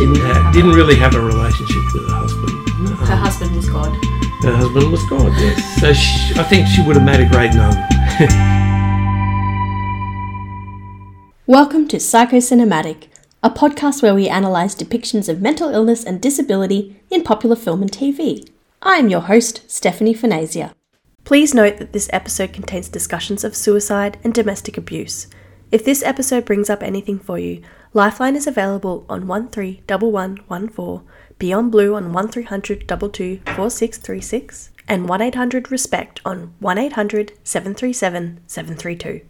Didn't, Didn't, have ha- didn't really have a relationship with her husband. Mm. Her um, husband was God. Her husband was God, yes. So she, I think she would have made a great nun. Welcome to Psychocinematic, a podcast where we analyse depictions of mental illness and disability in popular film and TV. I am your host, Stephanie Fornasier. Please note that this episode contains discussions of suicide and domestic abuse. If this episode brings up anything for you, Lifeline is available on 131114, Beyond Blue on 1300 22 4636, and 1800 Respect on 1800 737 732.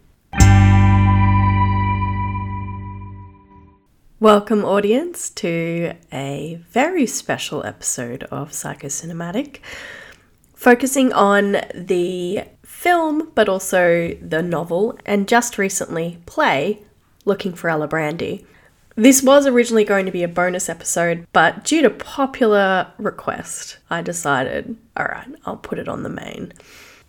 Welcome, audience, to a very special episode of Psychocinematic, focusing on the film, but also the novel, and just recently play, Looking for Alibrandi. This was originally going to be a bonus episode, but due to popular request, I decided, alright, I'll put it on the main.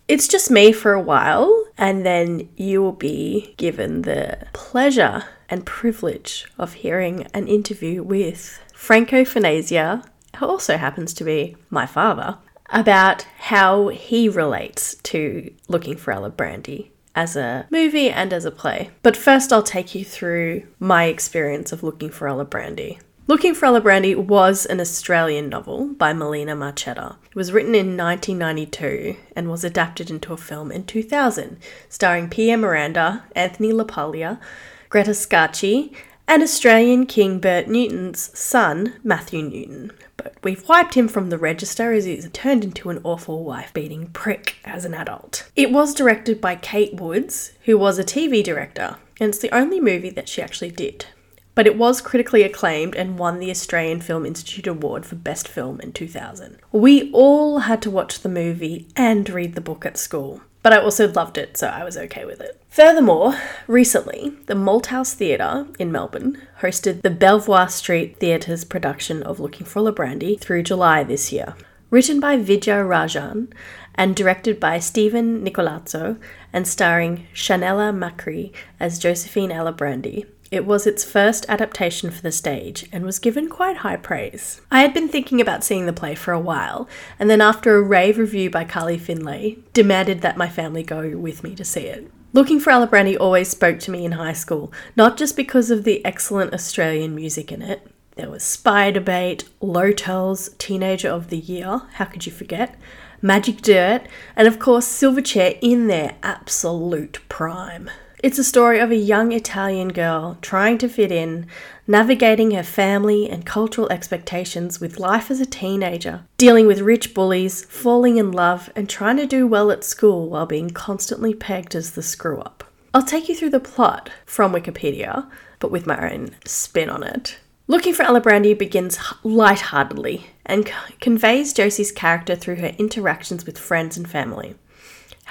It's just me for a while, and then you will be given the pleasure and privilege of hearing an interview with Franco Fornasier, who also happens to be my father, about how he relates to Looking for Alibrandi as a movie and as a play. But first, I'll take you through my experience of Looking for Alibrandi. Looking for Alibrandi was an Australian novel by Melina Marchetta. It was written in 1992 and was adapted into a film in 2000, starring Pia Miranda, Anthony LaPaglia, Greta Scacchi, and Australian King Bert Newton's son, Matthew Newton. We've wiped him from the register as he's turned into an awful wife beating prick as an adult. It was directed by Kate Woods, who was a TV director, and it's the only movie that she actually did but it was critically acclaimed and won the Australian Film Institute Award for Best Film in 2000. We all had to watch the movie and read the book at school, but I also loved it, so I was okay with it. Furthermore, recently, the Malthouse Theatre in Melbourne hosted the Belvoir Street Theatre's production of Looking for Alibrandi through July this year. Written by Vidya Rajan and directed by Stephen Nicolazzo and starring Chanella Macri as Josephine Alibrandi, it was its first adaptation for the stage and was given quite high praise. I had been thinking about seeing the play for a while, and then after a rave review by Carly Findlay, demanded that my family go with me to see it. Looking for Alibrandi always spoke to me in high school, not just because of the excellent Australian music in it. There was Spy Debate, Lo-Tel's, Teenager of the Year, how could you forget? Magic Dirt, and of course Silverchair in their absolute prime. It's a story of a young Italian girl trying to fit in, navigating her family and cultural expectations with life as a teenager, dealing with rich bullies, falling in love, and trying to do well at school while being constantly pegged as the screw up. I'll take you through the plot from Wikipedia, but with my own spin on it. Looking for Alibrandi begins lightheartedly and conveys Josie's character through her interactions with friends and family.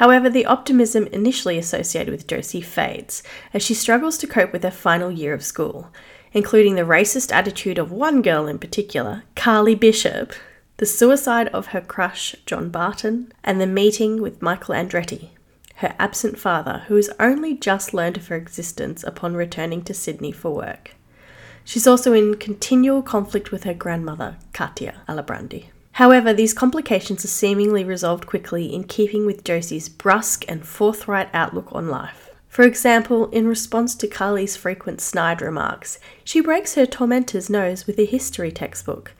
However, the optimism initially associated with Josie fades as she struggles to cope with her final year of school, including the racist attitude of one girl in particular, Carly Bishop, the suicide of her crush, John Barton, and the meeting with Michael Andretti, her absent father, who has only just learned of her existence upon returning to Sydney for work. She's also in continual conflict with her grandmother, Katia Alibrandi. However, these complications are seemingly resolved quickly in keeping with Josie's brusque and forthright outlook on life. For example, in response to Carly's frequent snide remarks, she breaks her tormentor's nose with a history textbook.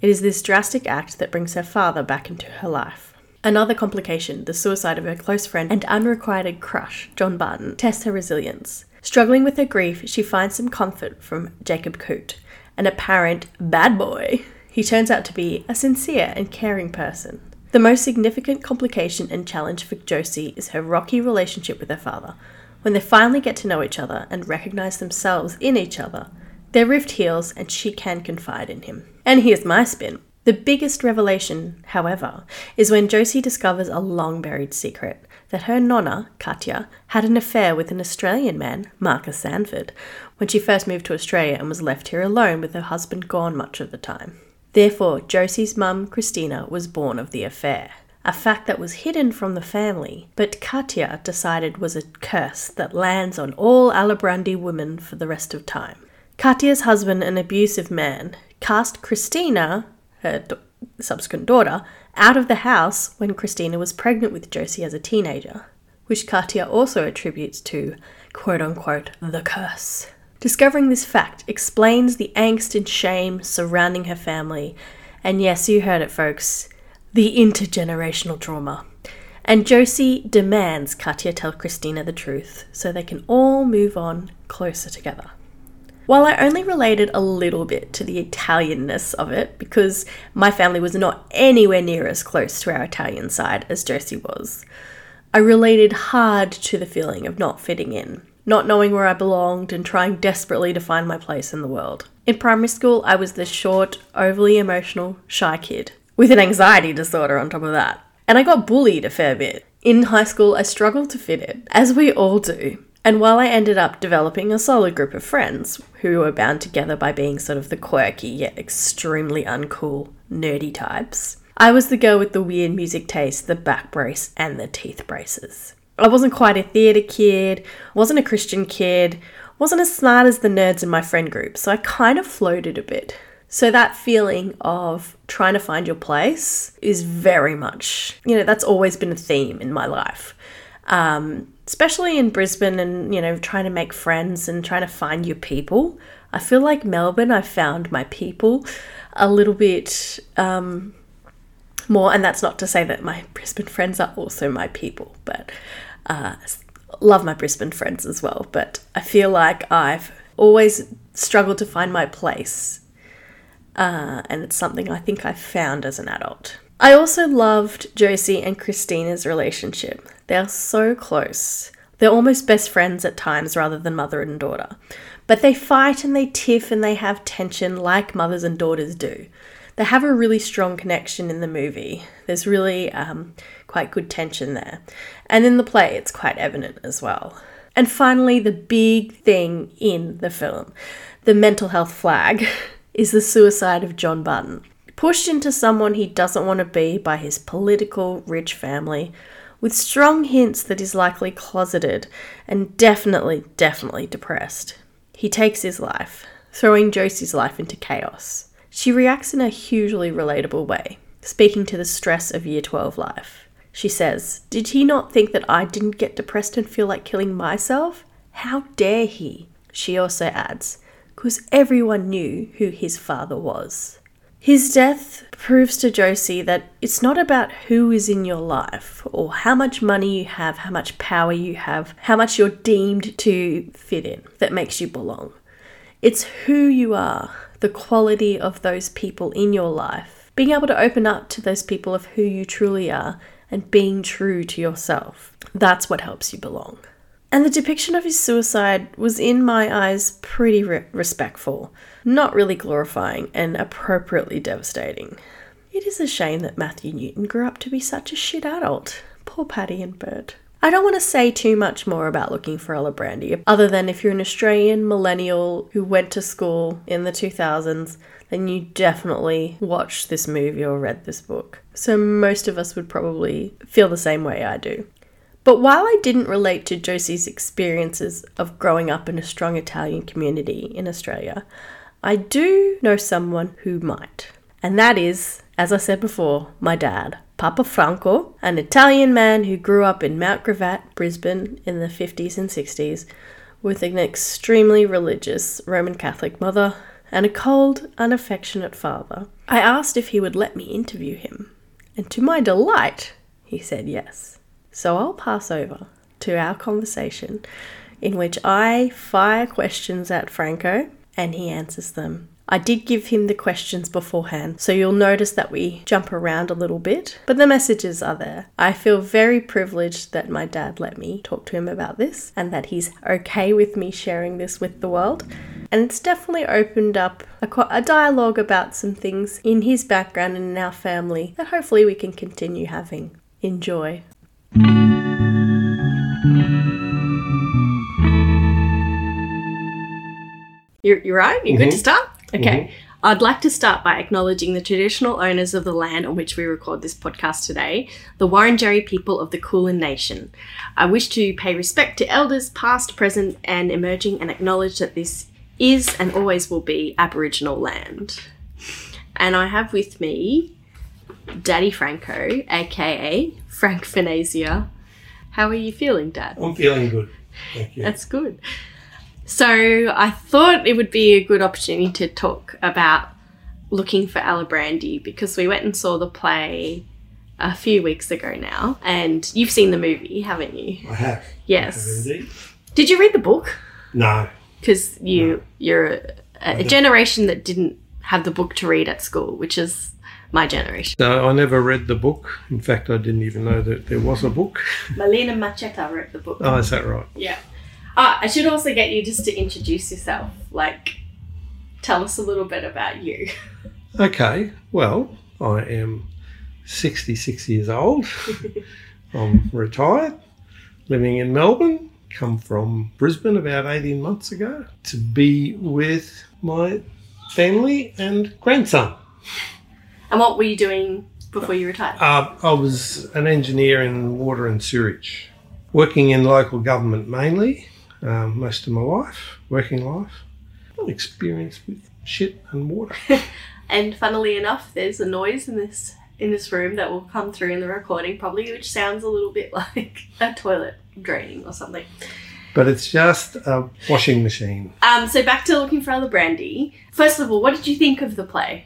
It is this drastic act that brings her father back into her life. Another complication, the suicide of her close friend and unrequited crush, John Barton, tests her resilience. Struggling with her grief, she finds some comfort from Jacob Coote, an apparent bad boy he turns out to be a sincere and caring person. The most significant complication and challenge for Josie is her rocky relationship with her father. When they finally get to know each other and recognize themselves in each other, their rift heals and she can confide in him. And here's my spin. The biggest revelation, however, is when Josie discovers a long buried secret that her nonna, Katya, had an affair with an Australian man, Marcus Sanford, when she first moved to Australia and was left here alone with her husband gone much of the time. Therefore, Josie's mum, Christina, was born of the affair. A fact that was hidden from the family, but Katya decided was a curse that lands on all Alibrandi women for the rest of time. Katya's husband, an abusive man, cast Christina, her d- subsequent daughter, out of the house when Christina was pregnant with Josie as a teenager, which Katia also attributes to quote unquote the curse. Discovering this fact explains the angst and shame surrounding her family, and yes, you heard it, folks, the intergenerational trauma. And Josie demands Katya tell Christina the truth so they can all move on closer together. While I only related a little bit to the Italianness of it, because my family was not anywhere near as close to our Italian side as Josie was, I related hard to the feeling of not fitting in, not knowing where I belonged, and trying desperately to find my place in the world. In primary school, I was the short, overly emotional, shy kid, with an anxiety disorder on top of that. And I got bullied a fair bit. In high school, I struggled to fit in, as we all do. And while I ended up developing a solid group of friends who were bound together by being sort of the quirky yet extremely uncool, nerdy types, I was the girl with the weird music taste, the back brace, and the teeth braces. I wasn't quite a theatre kid, wasn't a Christian kid, wasn't as smart as the nerds in my friend group, so I kind of floated a bit. So that feeling of trying to find your place is very much, you know, that's always been a theme in my life. Um, especially in Brisbane and, you know, trying to make friends and trying to find your people. I feel like Melbourne, I found my people a little bit um, more. And that's not to say that my Brisbane friends are also my people, but uh, love my Brisbane friends as well. But I feel like I've always struggled to find my place. Uh, and it's something I think I found as an adult. I also loved Josie and Christina's relationship. They are so close. They're almost best friends at times rather than mother and daughter. But they fight and they tiff and they have tension like mothers and daughters do. They have a really strong connection in the movie. There's really um, quite good tension there. And in the play, it's quite evident as well. And finally, the big thing in the film the mental health flag is the suicide of John Barton pushed into someone he doesn't want to be by his political, rich family, with strong hints that he's likely closeted and definitely, definitely depressed. He takes his life, throwing Josie's life into chaos. She reacts in a hugely relatable way, speaking to the stress of Year 12 life. She says, Did he not think that I didn't get depressed and feel like killing myself? How dare he? She also adds, because everyone knew who his father was. His death proves to Josie that it's not about who is in your life or how much money you have, how much power you have, how much you're deemed to fit in that makes you belong. It's who you are, the quality of those people in your life, being able to open up to those people of who you truly are and being true to yourself. That's what helps you belong. And the depiction of his suicide was, in my eyes, pretty re- respectful, not really glorifying, and appropriately devastating. It is a shame that Matthew Newton grew up to be such a shit adult. Poor Patty and Bert. I don't want to say too much more about looking for Alibrandi, other than if you're an Australian millennial who went to school in the 2000s, then you definitely watched this movie or read this book. So most of us would probably feel the same way I do. But while I didn't relate to Josie's experiences of growing up in a strong Italian community in Australia, I do know someone who might. And that is, as I said before, my dad, Papa Franco, an Italian man who grew up in Mount Gravatt, Brisbane, in the 50s and 60s, with an extremely religious Roman Catholic mother and a cold, unaffectionate father. I asked if he would let me interview him, and to my delight, he said yes. So I'll pass over to our conversation in which I fire questions at Franco and he answers them. I did give him the questions beforehand, so you'll notice that we jump around a little bit, but the messages are there. I feel very privileged that my dad let me talk to him about this and that he's okay with me sharing this with the world. And it's definitely opened up a, a dialogue about some things in his background and in our family that hopefully we can continue having. Enjoy. You're, you're right? You're good to Mhm. start? Okay. Mhm. I'd like to start by acknowledging the traditional owners of the land on which we record this podcast today, the Wurundjeri people of the Kulin Nation. I wish to pay respect to elders past, present, and emerging and acknowledge that this is and always will be Aboriginal land. And I have with me Daddy Franco, aka Frank Fornasier. How are you feeling, Dad? I'm feeling good. Thank you. That's good. So I thought it would be a good opportunity to talk about looking for Alibrandi because we went and saw the play a few weeks ago now, and you've seen the movie, haven't you? I have. Yes. I have. Did you read the book? No. Because you you're a, a didn't. generation that didn't have the book to read at school, which is my generation. No, I never read the book. In fact, I didn't even know that there was a book. Melina Marchetta wrote the book. Oh, is that right? Yeah. Ah, I should also get you just to introduce yourself. Like, tell us a little bit about you. Okay. Well, I am 66 years old. I'm retired, living in Melbourne. Come from Brisbane about 18 months ago to be with my family and grandson. And what were you doing before you retired? Uh, I was an engineer in water and sewage, working in local government mainly, um, most of my life, working life. Got experience with shit and water. And funnily enough, there's a noise in this in this room that will come through in the recording probably, which sounds a little bit like a toilet draining or something. But it's just a washing machine. Um, so back to looking for Alibrandi. First of all, what did you think of the play?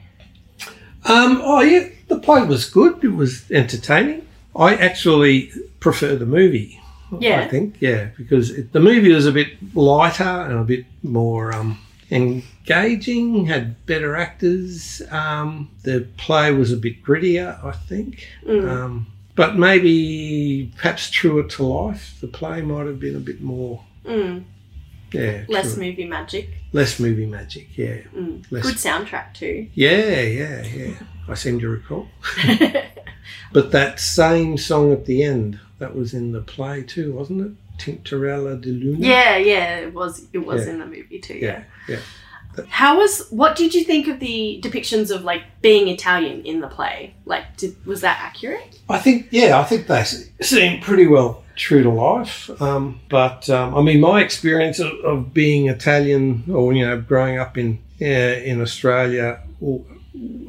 Um, oh yeah, the play was good. It was entertaining. I actually prefer the movie. Yeah. I think yeah, because it, the movie was a bit lighter and a bit more um, engaging. Had better actors. Um, the play was a bit grittier, I think. Mm. Um, but maybe perhaps truer to life. The play might have been a bit more Mm, yeah less truer. movie magic. less movie magic. Yeah, Mm. Good soundtrack too. yeah yeah yeah. I seem to recall. But that same song at the end, that was in the play too, wasn't it? Tintarella di Luna. yeah, yeah, it was. It was Yeah. in the movie too. Yeah. yeah, yeah. How was? What did you think of the depictions of like being Italian in the play? Like, did, was that accurate? I think, yeah, I think they seem pretty well true to life. Um, but um, I mean, my experience of, of being Italian, or you know, growing up in uh, in Australia,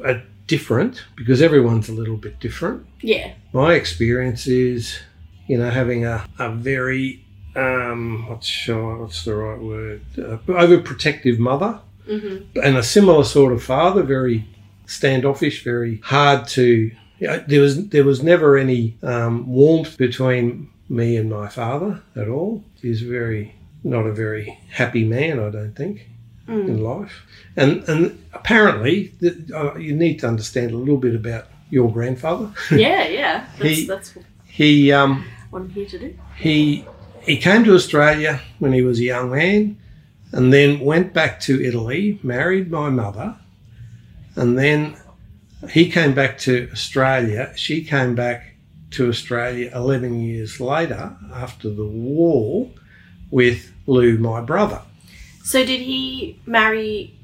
are different because everyone's a little bit different. Yeah. My experience is, you know, having a, a very um, what's what's the right word? Uh, overprotective mother Mm-hmm. and a similar sort of father, very standoffish, very hard to. You know, there was there was never any um, warmth between me and my father at all. He's very not a very happy man, I don't think, Mm. in life. And and apparently, the, uh, you need to understand a little bit about your grandfather. Yeah, yeah. That's, He- that's He um, what I'm here to do. he he came to Australia when he was a young man, and then went back to Italy, married my mother, and then he came back to Australia. She came back to Australia eleven years later after the war with Lou, my brother. So did he marry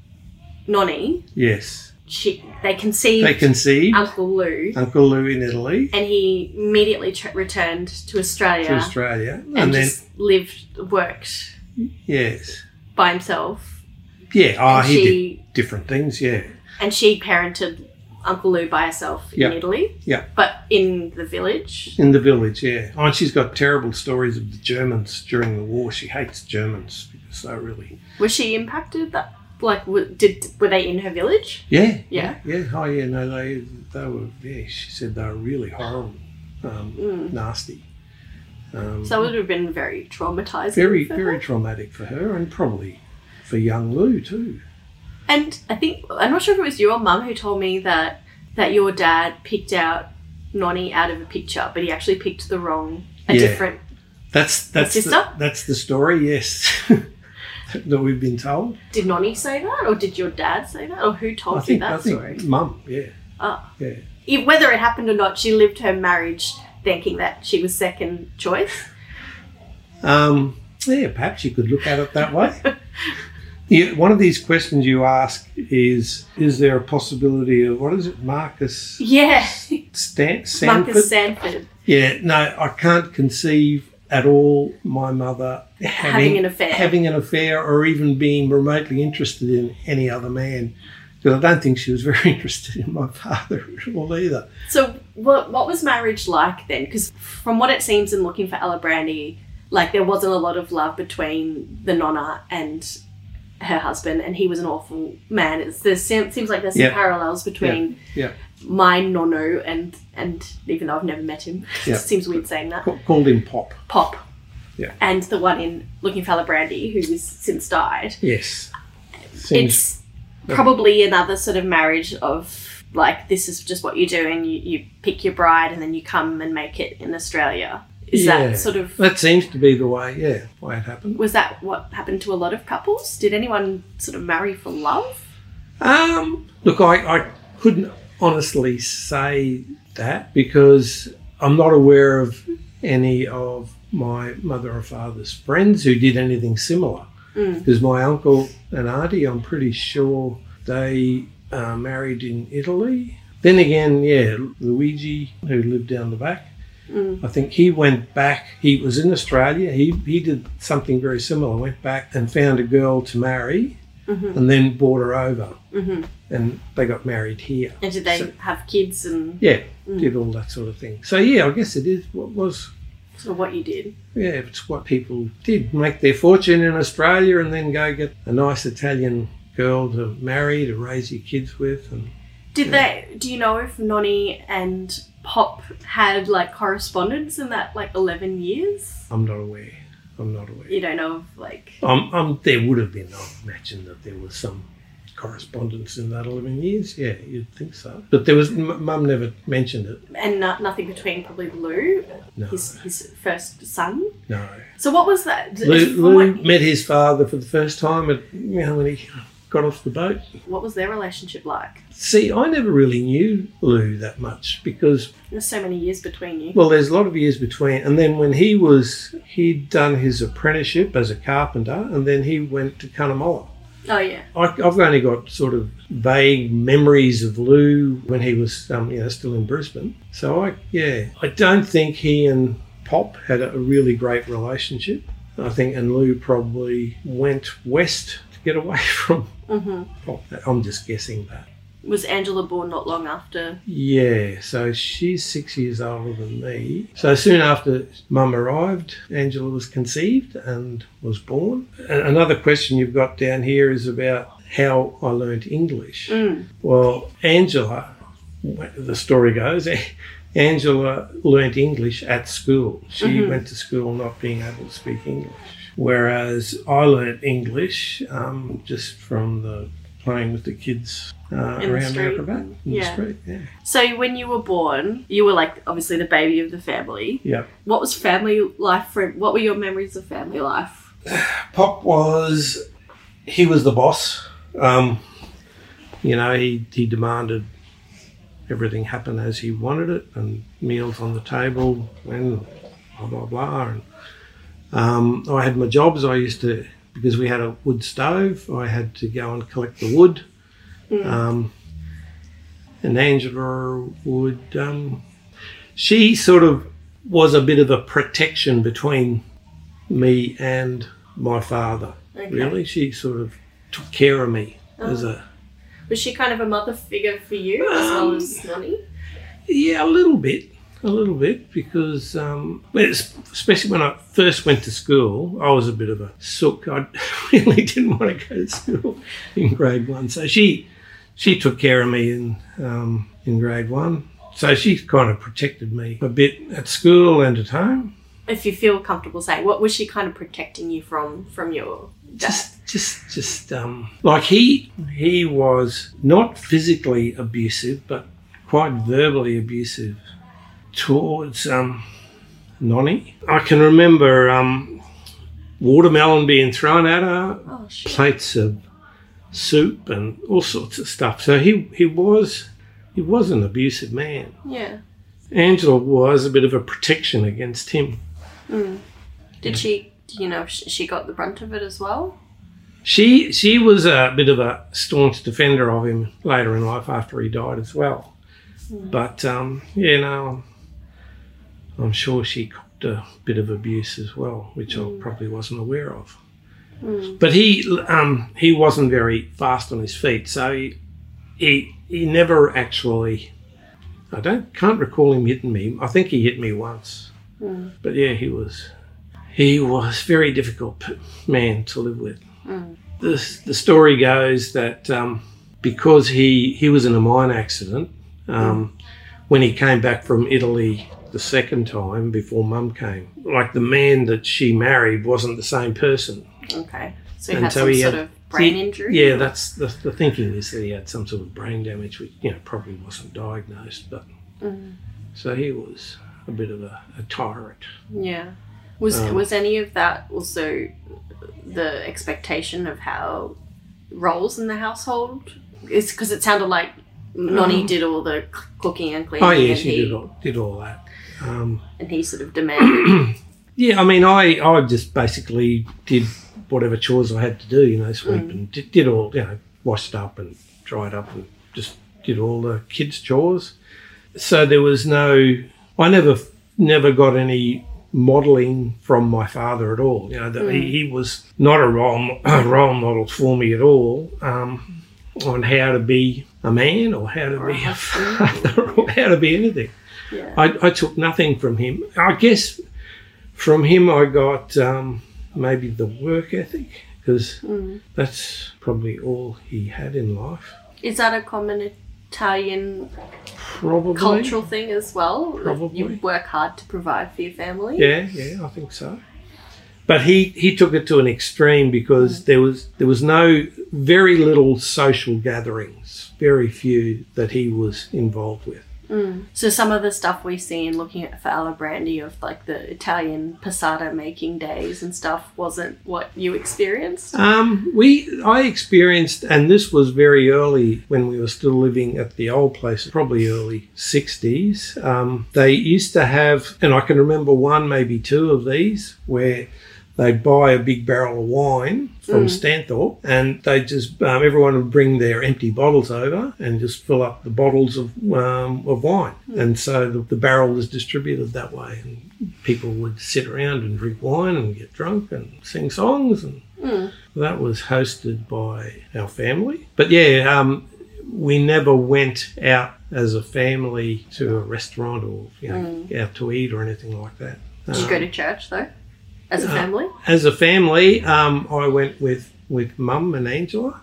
Nonny? Yes, She, they conceived they conceived Uncle Lou, Uncle Lou in Italy and he immediately tr- returned to Australia to Australia, and, and then lived, worked yes, by himself. yeah. Oh, and he she did different things. Yeah, and she parented Uncle Lou by herself in Italy. Yeah. But in the village. In the village, yeah. Oh, and she's got terrible stories of the Germans during the war. She hates Germans because they really. Was she impacted? That like did were they in her village? Yeah. Yeah. Yeah. Oh, yeah. No, they they were. Yeah. She said they were really horrible, um, Mm. nasty. Um, So it would have been very traumatizing. very very her. traumatic for her and probably for young Lou too. And I think I'm not sure if it was you or Mum who told me that that your dad picked out Nonny out of a picture, but he actually picked the wrong, a Yeah. different. That's that's the, sister? that's the story. Yes. that we've been told. Did Nonny say that, or did your dad say that, or who told I you think that I think story? mum. Yeah. Ah. Yeah. If- Whether it happened or not, she lived her marriage thinking that she was second choice. Um, yeah, perhaps you could look at it that way. yeah, one of these questions you ask is: Is there a possibility of what is it, Marcus Yeah, Stan- Sanford? Marcus Sanford yeah, no, I can't conceive at all my mother having, having an affair. having an affair or even being remotely interested in any other man Because I don't think she was very interested in my father at all either. So, what what was marriage like then? Because from what it seems in looking for Alibrandi, like there wasn't a lot of love between the nonna and her husband, and he was an awful man. It's, there seems like there's some Yeah. parallels between Yeah. my nono and and even though I've never met him, it seems weird saying that. Ca- Called him Pop. Pop. Yeah. And the one in Looking for Alibrandi, who has since died. Yes. Seems, it's probably another sort of marriage of like this is just what you do and you, you pick your bride and then you come and make it in Australia. Is Yeah. that sort of that seems to be the way, yeah, way it happened. was that what happened to a lot of couples? Did anyone sort of marry for love? Um, look, I, I couldn't honestly say that because I'm not aware of any of my mother or father's friends who did anything similar. Because my uncle and auntie, I'm pretty sure they uh, married in Italy. Then again, yeah, Luigi, who lived down the back, Mm. I think he went back. He was in Australia. He he did something very similar. Went back and found a girl to marry, mm-hmm. and then brought her over, Mm-hmm. and they got married here. And did they So- have kids and Yeah, mm. did all that sort of thing. So yeah, I guess it is what was. sort of what you did? Yeah, it's what people did. Make their fortune in Australia and then go get a nice Italian girl to marry to raise your kids with. And Did they? Do you know if Nonny and Pop had like correspondence in that like eleven years? I'm not aware. I'm not aware. You don't know of like Um, um, there would have been, I imagine, that there was some correspondence in that 11 years. Yeah, you'd think so. But there was, m- Mum never mentioned it. and no, nothing between probably Lou, No, his his first son. no. So what was that? Lou, Lou what, met his father for the first time at, you know, when he got off the boat. what was their relationship like? See, I never really knew Lou that much because, There's so many years between you. well, there's a lot of years between. And then when he was, he'd done his apprenticeship as a carpenter and then he went to Cunnamulla. Oh yeah. I, I've only got sort of vague memories of Lou when he was, um, you know, still in Brisbane. So I, yeah, I don't think he and Pop had a really great relationship. I think, and Lou probably went west get away from hmm Pop. I'm just guessing that. Was Angela born not long after? Yeah, so she's six years older than me. So soon after Mum arrived, Angela was conceived and was born. Another question you've got down here is about how I learnt English. Mm. Well, Angela, the story goes, Angela learnt English at school. She went to school not being able to speak English. Whereas I learnt English um, just from the playing with the kids uh, the around street. Acrobat in Yeah. the street. Yeah. So when you were born, you were like obviously the baby of the family. Yeah. What was family life for? What were your memories of family life? Pop was he was the boss. Um, you know, he he demanded everything happen as he wanted it, and meals on the table, and blah blah blah. And um, I had my jobs. I used to because we had a wood stove. I had to go and collect the wood. Um, and Angela would. Um, she sort of was a bit of a protection between me and my father. Okay. Really, she sort of took care of me as a Was she kind of a mother figure for you as well as Nonny? yeah, a little bit, a little bit because um, especially when I first went to school, I was a bit of a sook. I really didn't want to go to school in grade one, so she she took care of me in um, in grade one. So she kind of protected me a bit at school and at home. If you feel comfortable saying, what was she kind of protecting you from from your dad? just just just um like he he was not physically abusive but quite verbally abusive towards um Nonny. I can remember um watermelon being thrown at her, Oh plates of soup and all sorts of stuff. So he he was he was an abusive man. Yeah. Angela was a bit of a protection against him. Did she? You know she got the brunt of it as well? She she was a bit of a staunch defender of him later in life after he died as well. But um, yeah, no, I'm sure she copped a bit of abuse as well, which I probably wasn't aware of. But he um, he wasn't very fast on his feet, so he, he he never actually. I don't can't recall him hitting me. I think he hit me once, but yeah, he was he was very difficult man to live with. The the story goes that um, because he he was in a mine accident um, when he came back from Italy the second time before Mum came, like the man that she married wasn't the same person. Okay. So he And had so some he sort had- of brain injury? Yeah, that's the, the thinking is that he had some sort of brain damage, which you know probably wasn't diagnosed, but Mm. so he was a bit of a, a tyrant. Yeah. Was Um, was any of that also the expectation of how roles in the household? It's because it sounded like Nonny Um, did all the cooking and cleaning, Oh yes, and he he did all, did all that. Um, and he sort of demanded. yeah, I mean, I I just basically did whatever chores I had to do, you know, sweep Mm. and did, did all, you know, washed up and dried up and just did all the kids' chores. So there was no, I never never got any modelling from my father at all. You know, that he, he was not a role a role model for me at all um, on how to be a man or how to Or be a father or how to be anything. Yeah. I, I took nothing from him. I guess from him I got um, maybe the work ethic because Mm. that's probably all he had in life. Is that a common Italian Probably. cultural thing as well? Probably. You work hard to provide for your family. Yeah, yeah, I think so. But he, he took it to an extreme because there was there was no very little social gatherings, very few that he was involved with. Mm. So some of the stuff we see in looking at Alibrandi of like the Italian passata making days and stuff wasn't what you experienced. Um, we I experienced, and this was very early when we were still living at the old place, probably early '60s. Um, they used to have, and I can remember one, maybe two of these, where they'd buy a big barrel of wine from Stanthorpe, and they just um, everyone would bring their empty bottles over and just fill up the bottles of um, of wine, and so the, the barrel was distributed that way, and people would sit around and drink wine and get drunk and sing songs and that was hosted by our family. But yeah, um, we never went out as a family to a restaurant or you know out to eat or anything like that. Did you Um, go to church though, as a uh, family? as a family, um, I went with with Mum and Angela.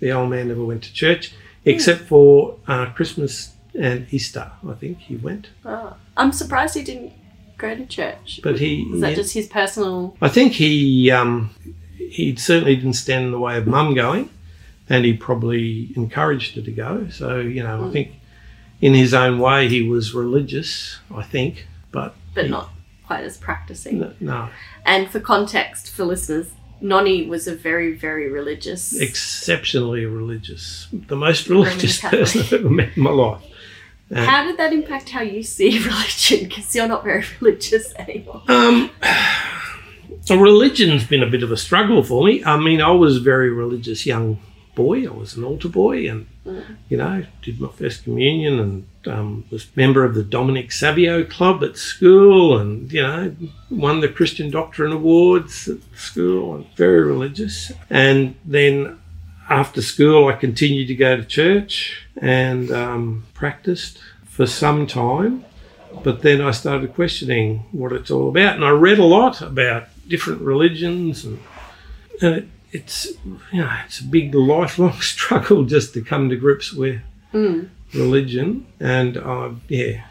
The old man never went to church except for uh, Christmas and Easter. I think he went, Oh. I'm surprised he didn't go to church. but he. Was that just his personal? I think he um, he certainly didn't stand in the way of mum going, and he probably encouraged her to go. So you know, I think in his own way he was religious. I think, but but he- not quite as practicing. no, no, And for context for listeners, Nonny was a very, very religious. exceptionally religious. The most religious person I've ever met in my life. how did that impact how you see religion? Because you're not very religious anymore. Um, religion's been a bit of a struggle for me. I mean, I was a very religious young boy. I was an altar boy, and you know, did my first communion, and um, was member of the Dominic Savio Club at school, and you know, won the Christian Doctrine Awards at school. and very religious, and then. After school, I continued to go to church and um, practiced for some time. But then I started questioning what it's all about, and I read a lot about different religions, and, and it, it's you know it's a big lifelong struggle just to come to grips with Mm. religion, and I've yeah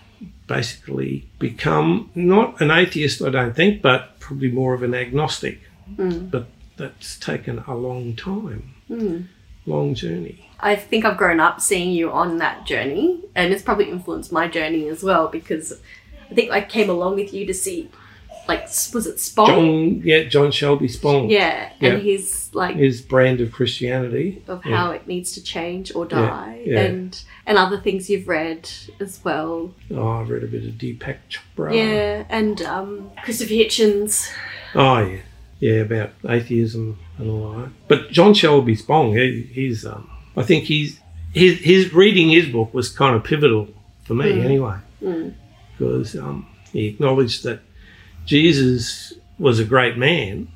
basically become not an atheist, I don't think, but probably more of an agnostic. Mm. But that's taken a long time, Mm. long journey. I think I've grown up seeing you on that journey, and it's probably influenced my journey as well because I think I came along with you to see, like, was it Spong? John, yeah, John Shelby Spong, Yeah, Yeah. and his like his brand of Christianity. of Yeah. how it needs to change or die, yeah. and and other things you've read as well. Oh, I've read a bit of Deepak Chopra. Yeah, and um, Christopher Hitchens. Oh yeah, yeah, about atheism and all that. But John Shelby Spong, he, he's, um, I think he's his his reading his book was kind of pivotal for me Mm. anyway, Mm. because um, he acknowledged that Jesus was a great man,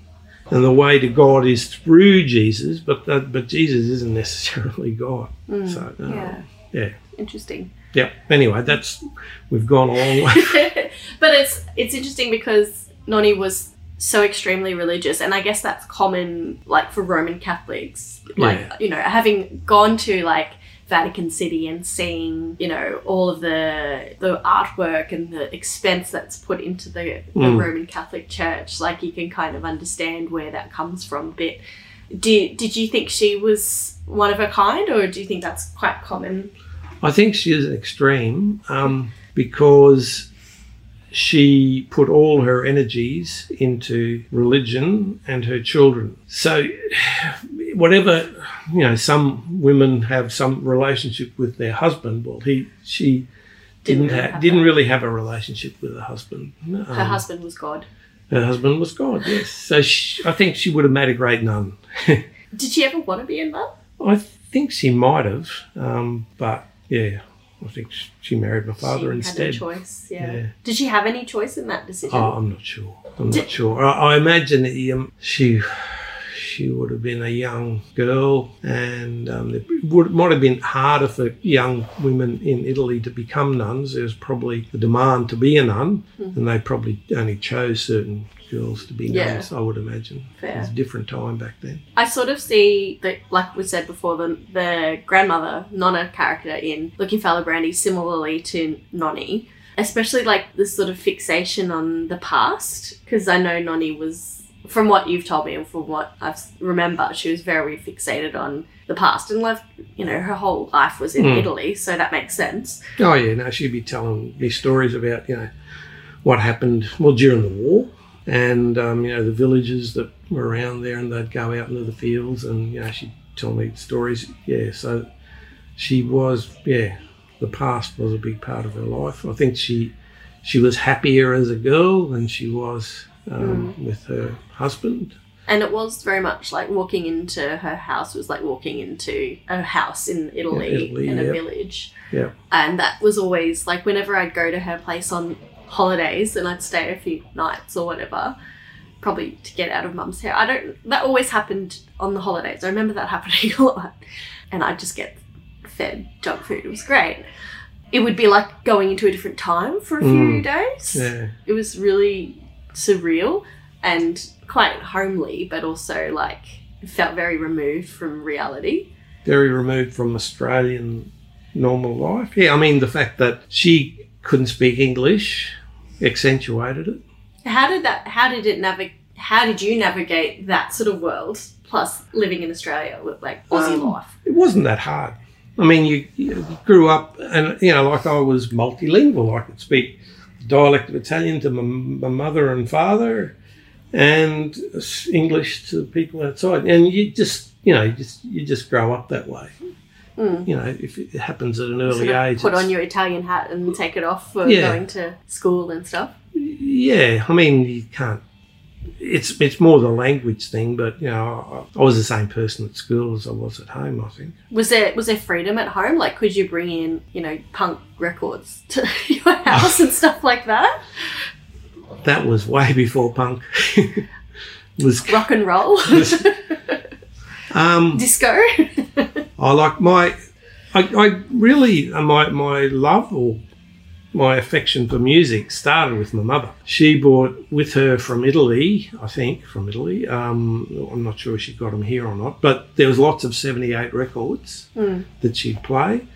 and the way to God is through Jesus, but that, but Jesus isn't necessarily God. so uh, yeah. yeah, Interesting. yeah. Anyway, that's we've gone a long way. but it's it's interesting because Noni was so extremely religious and I guess that's common like for Roman Catholics. Like Yeah. you know, having gone to like Vatican City and seeing, you know, all of the the artwork and the expense that's put into the, the Mm. Roman Catholic Church, like you can kind of understand where that comes from a bit. Did, did you think she was one of a kind or do you think that's quite common? I think she is extreme um, because she put all her energies into religion and her children. So, whatever you know, some women have some relationship with their husband. Well, he she Didn't didn't really ha- have didn't really have a relationship with her husband. Um, Her husband was God. her husband was God. Yes, so she, I think she would have made a great nun. Did she ever want to be a nun? I think she might have, um, but yeah, I think she married my father she instead. Had a choice, yeah. Yeah. Did she have any choice in that decision? Oh, I'm not sure. I'm Did- not sure. I, I imagine that, um, she she would have been a young girl, and um, it would might have been harder for young women in Italy to become nuns. There was probably the demand to be a nun, and they probably only chose certain girls to be. Yeah. I would imagine. Fair. It was a different time back then. I sort of see that, like we said before, the the grandmother Nonna character in Looking for Brandy, similarly to Nonni, especially like this sort of fixation on the past. Because I know Nonni was, from what you've told me and from what I remember, she was very fixated on the past and left. You know, her whole life was in Mm. Italy, so that makes sense. Oh yeah, no, she'd be telling me stories about you know what happened well during the war, and um, you know the villages that were around there, and they'd go out into the fields, and you know she'd tell me stories. Yeah, so she was yeah, the past was a big part of her life. I think she she was happier as a girl than she was um, with her husband. And it was very much like walking into her house was like walking into a house in Italy, Italy, in a village. Yeah. And that was always like whenever I'd go to her place on holidays and I'd stay a few nights or whatever, probably to get out of mum's hair. I don't, that always happened on the holidays. I remember that happening a lot. And I'd just get fed junk food. It was great. It would be like going into a different time for a few Mm. days Yeah, it was really surreal and quite homely, but also like felt very removed from reality. very removed from Australian normal life. Yeah, I mean the fact that she couldn't speak English accentuated it. How did that? How did it navigate? How did you navigate that sort of world? Plus, living in Australia with like Aussie Um, life. It wasn't that hard. I mean, you, you grew up, and you know, like I was multilingual. I could speak dialect of Italian to my, my mother and father, and English to people outside. And you just, you know, you just you just grow up that way. Mm. You know, if it happens at an early Sort of age, put on your Italian hat and take it off for Yeah. going to school and stuff. Yeah, I mean, you can't. It's it's more the language thing, but you know, I, I was the same person at school as I was at home. I think. Was there was there freedom at home? Like, could you bring in you know punk records to your house and stuff like that? That was way before punk. was Rock and roll, um, disco. I like my, I, I really uh, my my love or my affection for music started with my mother. She brought with her from Italy, I think, from Italy. Um, I'm not sure if she got them here or not, but there was lots of 78 records Mm. that she'd play.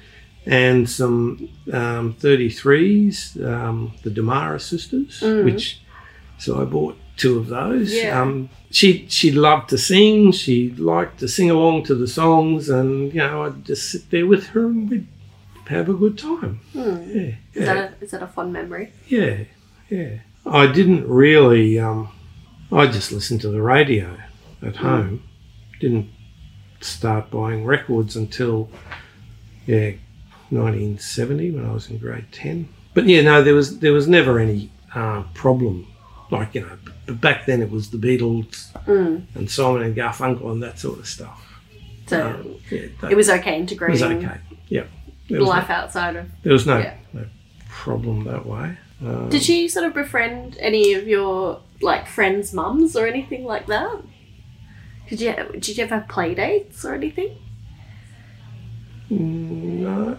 And some um, 33s, um, the Damara sisters, Mm. which so I bought two of those. Yeah. Um, she she loved to sing. She liked to sing along to the songs, and you know I'd just sit there with her and we'd have a good time. Hmm. Yeah, Is that a, is that a fond memory? yeah, yeah. I didn't really. Um, I just listened to the radio at home. Didn't start buying records until yeah, 1970 when I was in grade 10. But yeah, no, there was there was never any uh, problem. Like you know, but back then it was the Beatles Mm. and Simon and Garfunkel and that sort of stuff. So Um, yeah, that- it was okay integrating. it was okay. Yeah, life no, outside of. there was no, Yeah. no problem that way. Um, Did she sort of befriend any of your like friends' mums or anything like that? Did you did you ever have play dates or anything? No.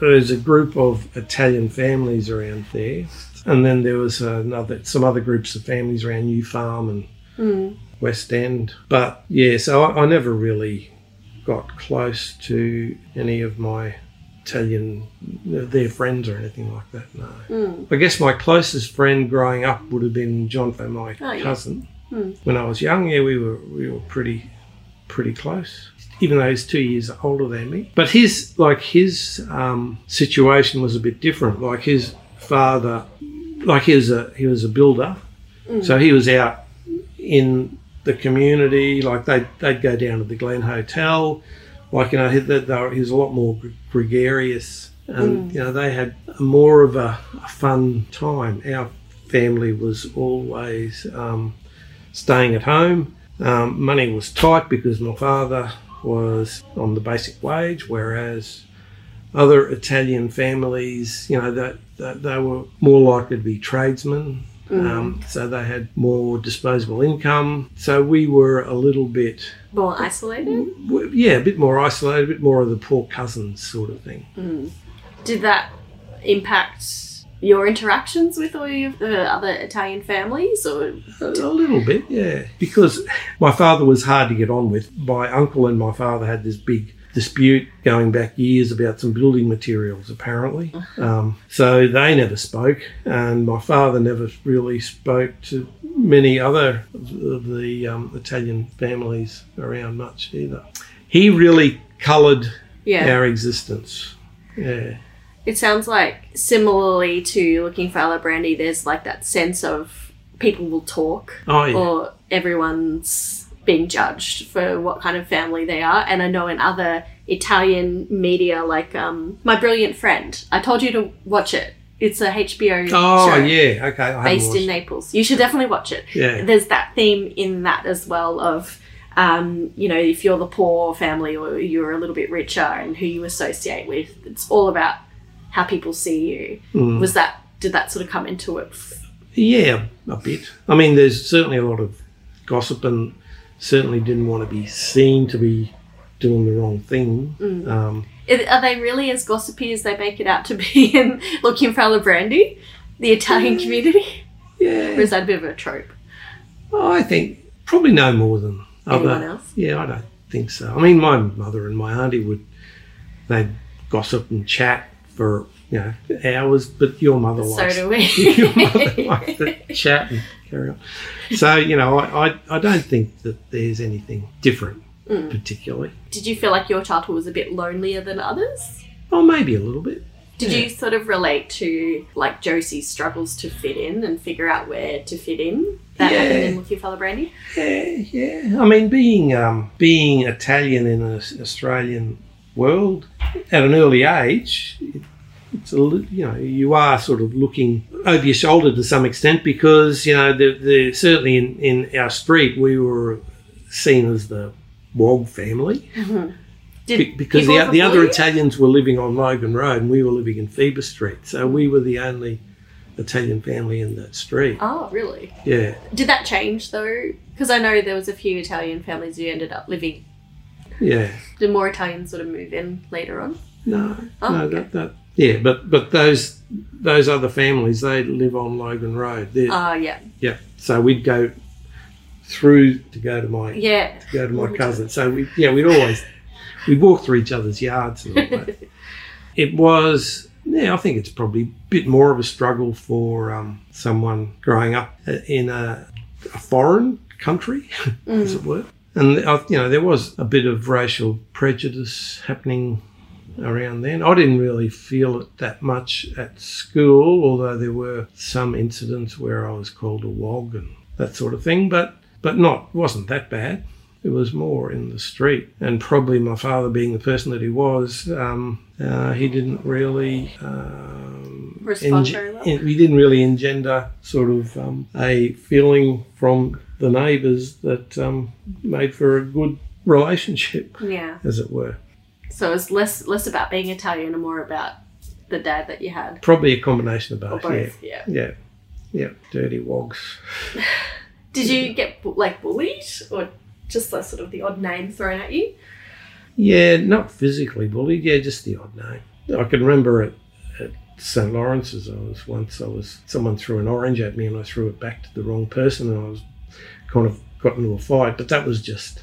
There's a group of Italian families around there, and then there was another some other groups of families around New Farm and Mm. West End. But yeah, so I, I never really got close to any of my Italian their friends or anything like that. No. Mm. I guess my closest friend growing up would have been John, my Oh, yeah. cousin. Hmm. When I was young, yeah, we were we were pretty pretty close. Even though he's two years older than me, but his like his um, situation was a bit different. Like his father, like he was a he was a builder, so he was out in the community. Like they they'd go down to the Glen Hotel. Like you know, he, they, they were, he was a lot more gregarious, and you know they had more of a, a fun time. Our family was always um, staying at home. Um, money was tight because my father was on the basic wage, whereas other Italian families, you know, that they were more likely to be tradesmen. Mm-hmm. Um, so they had more disposable income. So we were a little bit, More isolated. Mm, yeah, a bit more isolated, a bit more of the poor cousins sort of thing. Mm. Did that impact your interactions with all your the other Italian families, or A, a little bit, yeah. Because my father was hard to get on with. My uncle and my father had this big dispute going back years about some building materials, apparently. Um, so they never spoke, and my father never really spoke to many other of the um, Italian families around much either. He really coloured yeah? our existence. Yeah. It sounds like similarly to looking for Alibrandi. There's like that sense of people will talk, Oh, yeah. or everyone's being judged for what kind of family they are. And I know in other Italian media, like um, My Brilliant Friend, I told you to watch it. It's a HBO Oh, show yeah. Okay. Based in Naples. You should definitely watch it. Yeah. There's that theme in that as well of, um, you know, if you're the poor family or you're a little bit richer and who you associate with. It's all about how people see you. Mm. Was that did that sort of come into it? Yeah, a bit. I mean, there's certainly a lot of gossip, and certainly didn't want to be seen to be doing the wrong thing. Um, Are they really as gossipy as they make it out to be in Looking for Alibrandi, the Italian community? Yeah. Or is that a bit of a trope? I think probably no more than other. Anyone else? Yeah, I don't think so. I mean, my mother and my auntie would they'd gossip and chat for you know hours, but your mother So likes do we. your mother likes to chat and carry on. So you know, I, I, I don't think that there's anything different Mm. particularly. Did you feel like your childhood was a bit lonelier than others? Oh, maybe a little bit. Did Yeah. you sort of relate to like Josie's struggles to fit in and figure out where to fit in? That Yeah. happened in Alibrandi? Yeah, yeah. I mean, being um, being Italian in an Australian world at an early age, it, it's a you know you are sort of looking over your shoulder to some extent because you know the, the certainly in, in our street we were seen as the Wog family Did Be- because the, the other? Italians were living on Logan Road and we were living in Phoebe Street, so we were the only Italian family in that street. Oh, really? Yeah. Did that change though? Because I know there was a few Italian families who ended up living. Yeah. Did more Italians sort of move in later on? No, Oh, no, okay. that, that yeah, but but those those other families they live on Logan Road. They're, Ah, yeah, yeah, so we'd go through to go to my yeah. to go to my cousin. So we yeah we'd always we'd walk through each other's yards and all that. it was yeah I think it's probably a bit more of a struggle for um, someone growing up in a, a foreign country, as it were. And uh, you know there was a bit of racial prejudice happening around then. I didn't really feel it that much at school, although there were some incidents where I was called a wog and that sort of thing. But but not wasn't that bad. It was more in the street, and probably my father, being the person that he was, um, uh, he didn't really um, Respond very well. he didn't really engender sort of um, a feeling from the neighbours that um, made for a good relationship, Yeah. as it were. So it's less less about being Italian and more about the dad that you had. Probably a combination of both. both, yeah. Yeah, yeah, yeah. Dirty wogs. Did you get like bullied or just a sort of the odd name thrown at you? Yeah, not physically bullied. Yeah, just the odd name. I can remember at, at St Lawrence's, I was once, I was, someone threw an orange at me and I threw it back to the wrong person and I was kind of got into a fight. But that was just,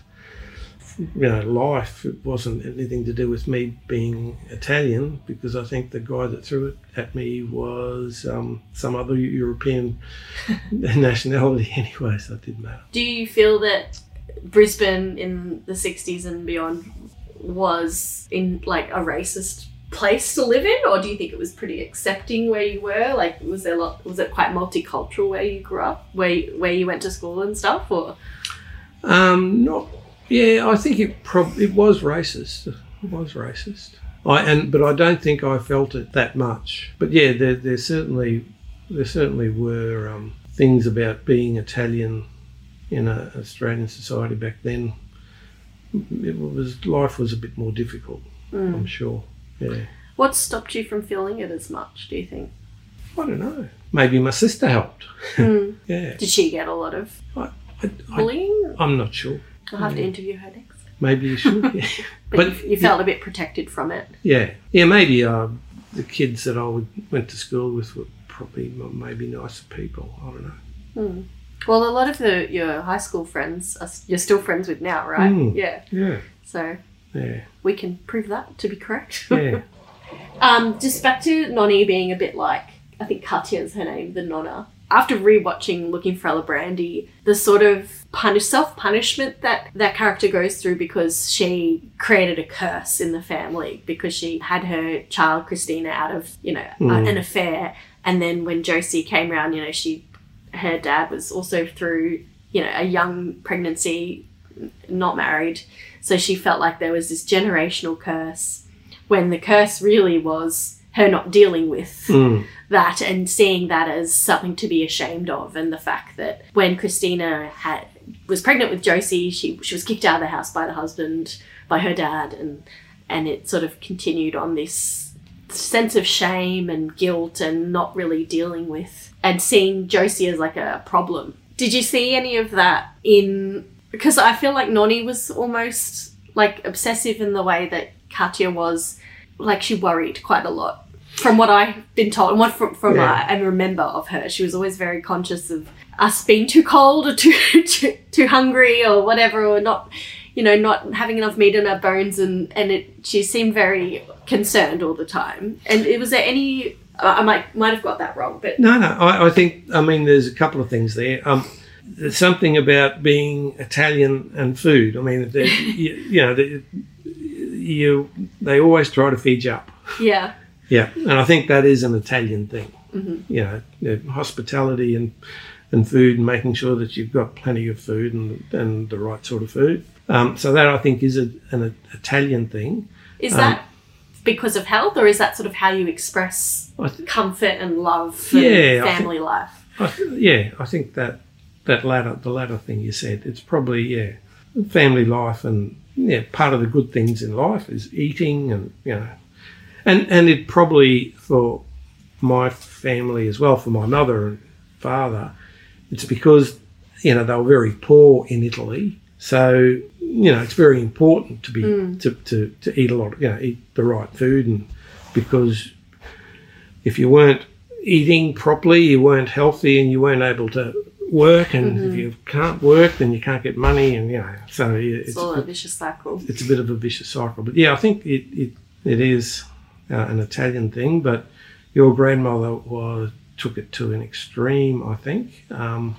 you know, life. It wasn't anything to do with me being Italian because I think the guy that threw it at me was um, some other European nationality anyway, so it didn't matter. Do you feel that Brisbane in the 60s and beyond was in like a racist place to live in or do you think it was pretty accepting where you were like was there a lot was it quite multicultural where you grew up where you, where you went to school and stuff or Um, not. Yeah, I think it prob- it was racist. It was racist. I and but I don't think I felt it that much. But yeah, there there certainly there certainly were um, things about being Italian in a Australian society back then. It was life was a bit more difficult. I'm sure. Yeah. what stopped you from feeling it as much do you think I don't know. Maybe my sister helped. Hmm. Yeah. did she get a lot of I, I, I, bullying I'm not sure. I'll have to interview her next Maybe you should. Yeah. but, But- you, you felt a bit protected from it Yeah, yeah. Maybe uh, the kids that I would, went to school with were probably maybe nicer people. I don't know. well a lot of the your high school friends are, you're still friends with now right Mm. yeah Yeah, so yeah, we can prove that to be correct yeah. Um, just back to Nonny being a bit like, I think Katya's her name, the Nonna. After rewatching Looking for Alibrandi, the sort of punish self punishment that that character goes through because she created a curse in the family because she had her child Christina out of you know a- an affair, and then when Josie came around, you know she her dad was also through you know a young pregnancy, not married, so she felt like there was this generational curse when the curse really was her not dealing with Mm, that and seeing that as something to be ashamed of and the fact that when Christina had was pregnant with Josie she she was kicked out of the house by the husband by her dad and and it sort of continued on this sense of shame and guilt and not really dealing with and seeing Josie as like a problem. Did you see any of that in because I feel like Noni was almost like obsessive in the way that Katya was like she worried quite a lot from what I've been told and what from, from Yeah. I, I remember of her. She was always very conscious of us being too cold or too, too too hungry or whatever or not you know not having enough meat in our bones and and it she seemed very concerned all the time. And it was there any I might might have got that wrong, but No, no. I, I think. I mean, there's a couple of things there. Um, there's something about being Italian and food. I mean, you, you know, the, you they always try to feed you up. yeah. Yeah, and I think that is an Italian thing. You know, you know, hospitality and and food, and making sure that you've got plenty of food and and the right sort of food. Um, so that I think is a, an Italian thing. Is Um, that because of health or is that sort of how you express th- comfort and love and Yeah, I family life? I th- yeah, I think that that latter the latter thing you said. It's probably yeah, family life and yeah, part of the good things in life is eating and you know, and and it probably for my family as well, for my mother and father, it's because you know they were very poor in Italy, so you know it's very important to be hmm. to, to to eat a lot, you know, eat the right food, and because if you weren't eating properly, you weren't healthy, and you weren't able to work, and if mm-hmm. you can't work, then you can't get money, and you know, so It's it's all a vicious cycle. it's a bit of a vicious cycle. But yeah, I think it it, it is uh, an Italian thing. But your grandmother was took it to an extreme, I think, um,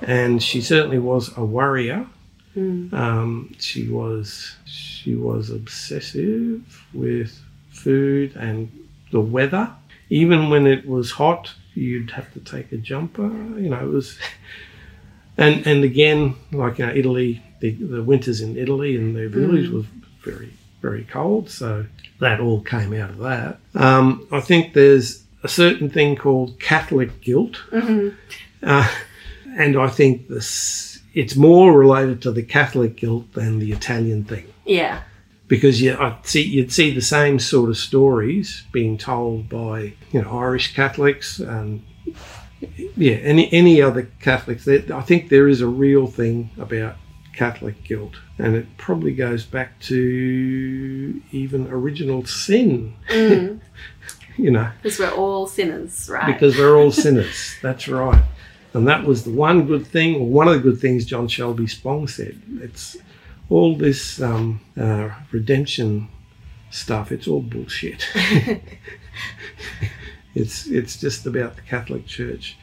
and she certainly was a worrier. Um, she was she was obsessive with food and the weather. Even when it was hot, you'd have to take a jumper. You know, it was. And and again, like you know, Italy, the, the winters in Italy and their village was very very cold, so that all came out of that. Um, I think there's a certain thing called Catholic guilt, uh, and I think this it's more related to the Catholic guilt than the Italian thing Yeah. because you I see you'd see the same sort of stories being told by you know Irish Catholics and yeah any any other Catholics. I think there is a real thing about Catholic guilt, and it probably goes back to even original sin. Mm. You know, Because we're all sinners, right? because we're all sinners. That's right. And that was the one good thing, or one of the good things John Shelby Spong said. It's all this um, uh, redemption stuff. It's all bullshit. it's it's just about the Catholic Church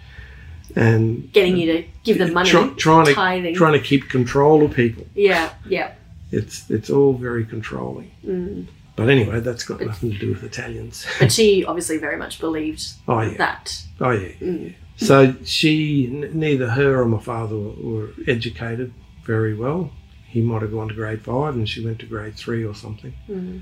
and Getting you to give them money, try- trying to tithing. trying to keep control of people. yeah, yeah. It's it's all very controlling. Mm. But anyway, that's got nothing to do with Italians. But she obviously very much believed Oh yeah. that. Oh yeah. Mm. So she, n- neither her or my father were, were educated very well. He might have gone to grade five, and she went to grade three or something. Mm.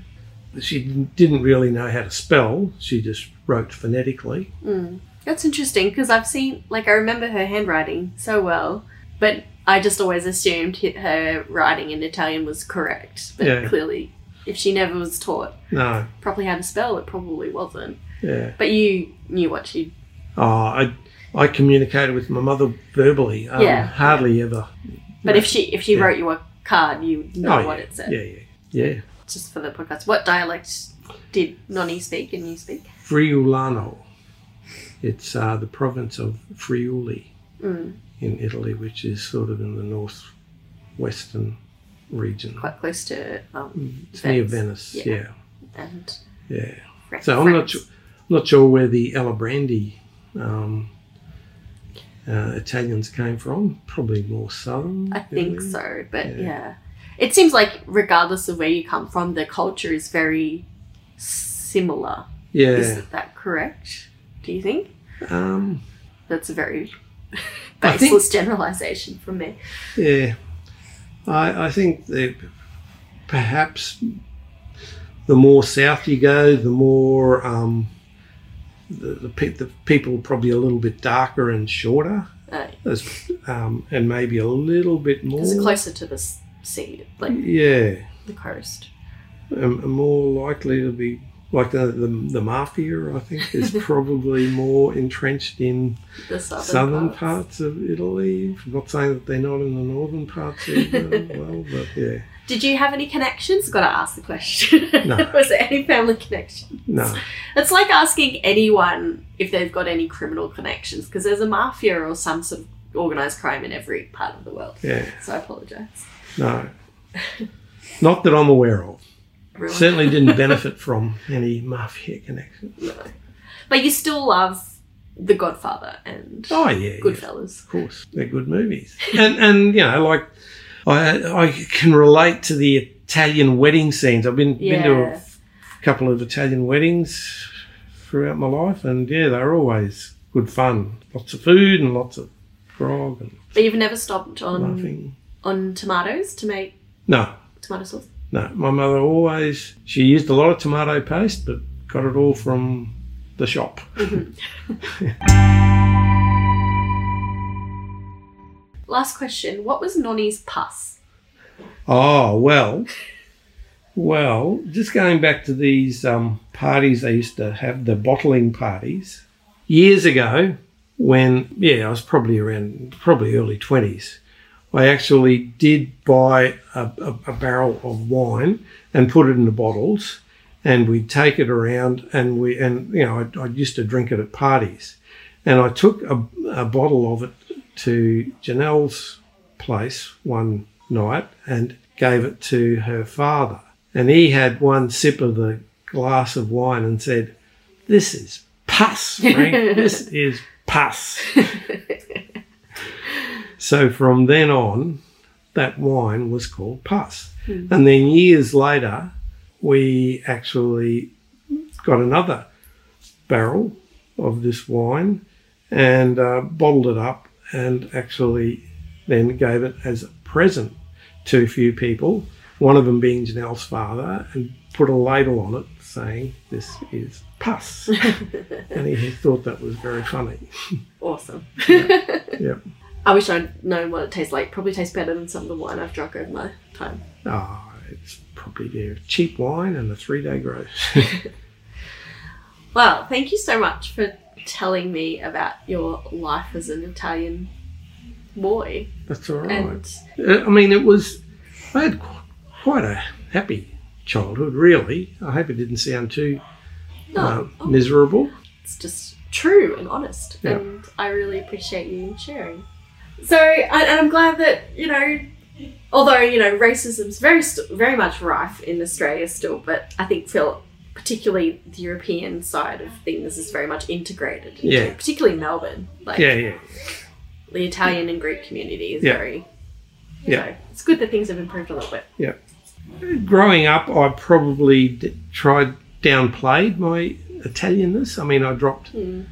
She didn't- didn't really know how to spell. She just wrote phonetically. Mm. That's interesting because I've seen, like, I remember her handwriting so well, but I just always assumed her writing in Italian was correct. But Yeah. clearly, if she never was taught No, properly how to spell, it probably wasn't. yeah. But you knew what she. Oh, I I communicated with my mother verbally. Um, Yeah. Hardly ever. But if she if she Yeah. wrote you a card, you know oh, what yeah. it said. Yeah, yeah, yeah. Just for the podcast, what dialect did Nonni speak and you speak? Friulano. It's uh, the province of Friuli Mm. in Italy, which is sort of in the northwestern region. Quite close to um, It's near Venice. Venice. Yeah. Yeah, and yeah. Fra- So I'm not France. sure, not sure where the Alibrandi um, uh, Italians came from. Probably more southern. I think Italy. so, but Yeah. yeah. It seems like regardless of where you come from, the culture is very similar. Yeah. Is that correct? Do you think? Um, That's a very I think- baseless generalization from me. yeah. I, I think that perhaps the more south you go, the more um, the, the, pe- the people probably a little bit darker and shorter, Uh, There's, um, and maybe a little bit more. Because closer to the sea, like Yeah, the coast. um, more likely to be like the, the the mafia. I think is probably more entrenched in The southern, southern parts. parts of Italy. I'm not saying that they're not in the northern parts either. well, but yeah, Did you have any connections? Got to ask the question. No. Was there any family connection? no, It's like asking anyone if they've got any criminal connections because there's a mafia or some sort of organized crime in every part of the world. yeah, So I apologize. no, not that I'm aware of. Really. Certainly didn't benefit from any mafia connection. No. But you still love The Godfather and Oh yeah, yeah. Goodfellas. Of course, they're good movies, and and you know, like I I can relate to the Italian wedding scenes. I've been been to a couple of Italian weddings throughout my life, and yeah, they're always good fun. Lots of food and lots of grog and But you've never stopped on laughing. on tomatoes to make No, tomato sauce? No. My mother always she used a lot of tomato paste, but got it all from the shop. Last question. What was Nonny's pus? Oh well, well. Just going back to these um, parties they used to have, the bottling parties years ago. When yeah, I was probably around probably early twenties. I actually did buy a, a, a barrel of wine and put it in the bottles, and we'd take it around, and we and you know I, I used to drink it at parties, and I took a, a bottle of it to Janelle's place one night and gave it to her father. And he had one sip of the glass of wine and said, This is pus, Frank. this is pus. so from then on, that wine was called pus. And then years later, we actually got another barrel of this wine and uh, bottled it up and actually then gave it as a present to a few people, one of them being Janelle's father, and put a label on it saying, This is pus. and he, thought that was very funny. Awesome. Yep. I wish I'd known what it tastes like. Probably tastes better than some of the wine I've drunk over my time. Oh, it's probably the cheap wine and the three day growth. Well, thank you so much for telling me about your life as an Italian boy. That's all right. And Uh, I mean, it was. I had quite a happy childhood, really. I hope it didn't sound too no, uh, miserable. it's just true and honest, Yeah. and I really appreciate you sharing. So, and and I'm glad that you know, although you know, racism's very very much rife in Australia still, but I think feel particularly the European side of things is very much integrated. Into, Yeah. particularly Melbourne, like Yeah, yeah. the Italian and Greek community is Yeah. very. Yeah. So it's good that things have improved a little bit. Yeah. Growing up, I probably d- tried downplayed my Italianness. I mean, I dropped, Hmm.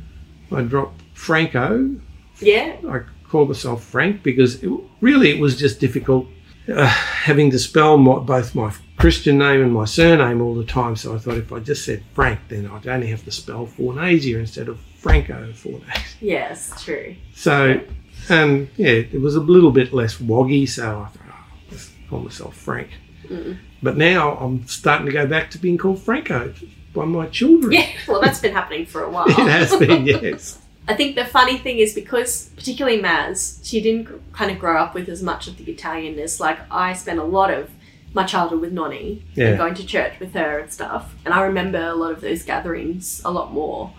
I dropped Franco. Yeah. I called myself Frank because it, really it was just difficult uh, having to spell my, both my Christian name and my surname all the time. So I thought if I just said Frank, then I'd only have to spell Fornasier instead of Franco Fornasier. Yes, true. So, and yeah, it was a little bit less woggy. So I thought, oh, I'll just call myself Frank. But now I'm starting to go back to being called Franco by my children. Yeah. Well, that's been happening for a while. it has been, yes. I think the funny thing is because, particularly Maz, she didn't kind of grow up with as much of the Italianness. Like I spent a lot of my childhood with Nonnie Yeah. and going to church with her and stuff, and I remember a lot of those gatherings a lot more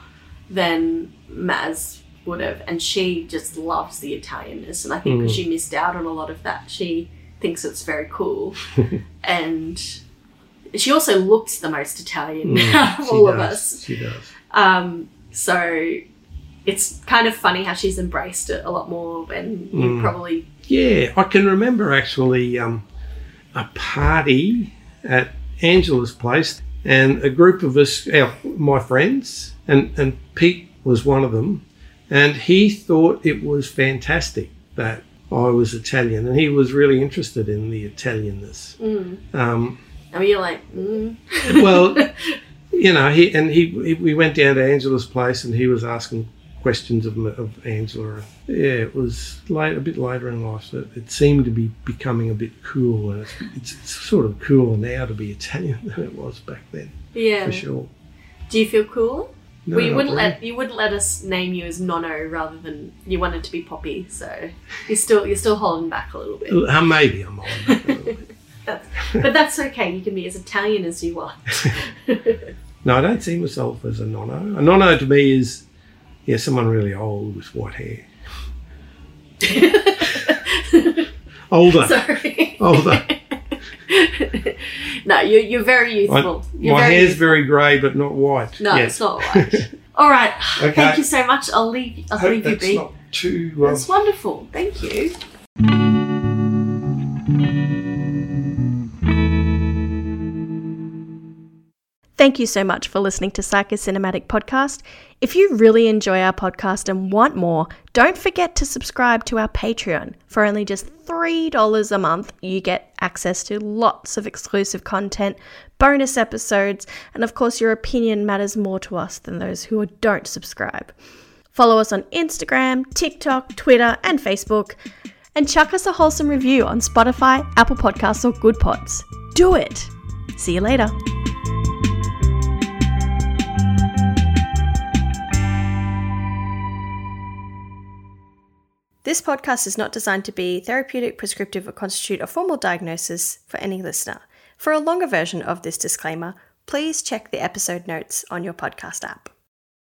than Maz would have. And she just loves the Italianness, and I think 'cause she missed out on a lot of that. She thinks it's very cool, and she also looks the most Italian out of all of us. She does. Um, so it's kind of funny how she's embraced it a lot more than you probably. Yeah, I can remember actually um, a party at Angela's place, and a group of us, our, my friends, and, and Pete was one of them, and he thought it was fantastic that I was Italian, and he was really interested in the Italianness. Um, I mean, you're like, mm. well, you know, he and he, he we went down to Angela's place, and he was asking questions of, of Angela. Yeah, it was late, a bit later in life. So it seemed to be becoming a bit cool, and it's, it's, it's sort of cooler now to be Italian than it was back then, yeah. for sure. Do you feel cool? No, well, you wouldn't really. let you wouldn't let us name you as Nono rather than you wanted to be Poppy, so you're still you're still holding back a little bit. Uh, maybe I'm on. that a little bit. That's, but that's okay. You can be as Italian as you want. No, I don't see myself as a nono. A nono to me is, yeah, someone really old with white hair. Older, Sorry. older. no, you're you're very youthful. You're my very hair's youthful. very grey, but not white. No, yet. it's not white. All right. Okay. Thank you so much. I'll leave. I'll Hope leave you that's be. not too. Um, That's wonderful. Thank you. Thank you so much for listening to Psychocinematic Podcast. If you really enjoy our podcast and want more, don't forget to subscribe to our Patreon. For only just $3 a month, you get access to lots of exclusive content, bonus episodes, and of course, your opinion matters more to us than those who don't subscribe. Follow us on Instagram, TikTok, Twitter, and Facebook. And chuck us a wholesome review on Spotify, Apple Podcasts, or Goodpods. Do it! See you later. This podcast is not designed to be therapeutic, prescriptive, or constitute a formal diagnosis for any listener. For a longer version of this disclaimer, please check the episode notes on your podcast app.